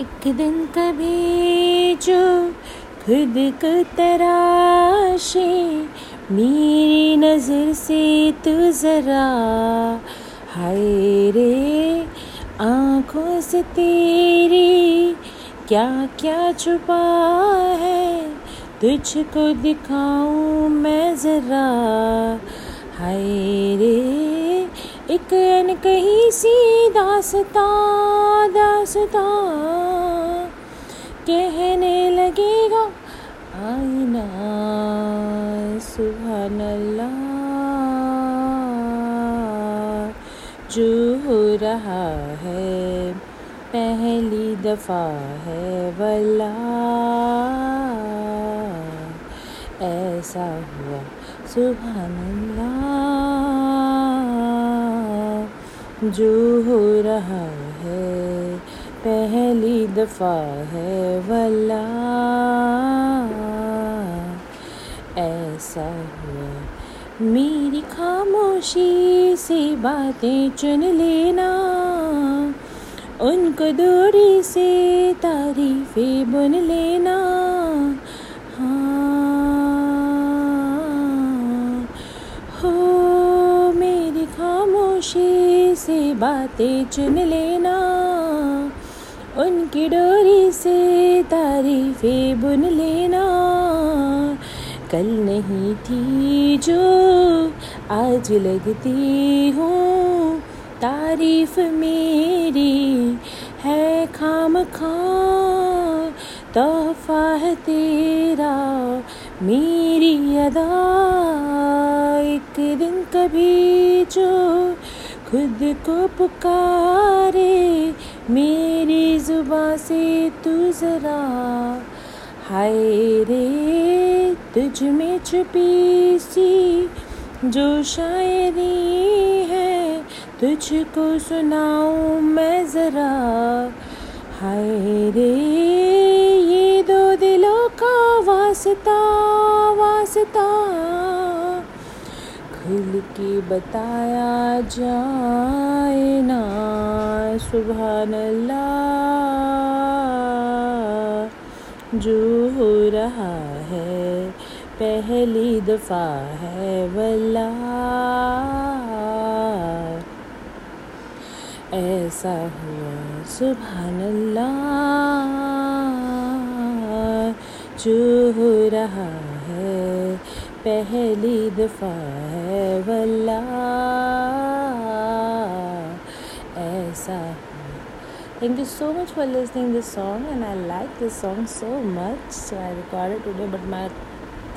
एक दिन कभी जो खुद को तराशे, मेरी नज़र से तू जरा हाय रे, आँखों से तेरी क्या क्या छुपा है, तुझको दिखाऊँ मैं जरा हाय रे। एक अन कहीं सी दासता दासता। कहने लगेगा, आईना सुबह जो हो रहा है, पहली दफ़ा है वल्ला। ऐसा हुआ सुबह अल्लाह जो हो रहा है, पहली दफ़ा है वल्ला। ऐसा हुआ। मेरी खामोशी से बातें चुन लेना, उनको दूरी से तारीफें बुन लेना। खामोशी से बातें चुन लेना। उनकी डोरी से तारीफें बुन लेना। कल नहीं थी जो आज लगती हूँ। तारीफ़ मेरी है खाम खा तोहफा है तेरा, मेरी अदा। एक दिन कभी जो खुद को पुकारे, मेरी जुबा से तू ज़रा। हाय रे, तुझ में छुपी सी जो शायरी है, तुझको सुनाऊं मैं ज़रा। हाय रे, ये दो दिलों का वास्ता वास्ता। खुल के बताया जाए ना सुबह जो हो रहा है, पहली दफ़ा है वल्ला ऐसा हुआ सुबह जो हो रहा पहली दफ़ा है वल्ला ऐसा Thank you so much for listening this song and I like this song so much so I recorded today but my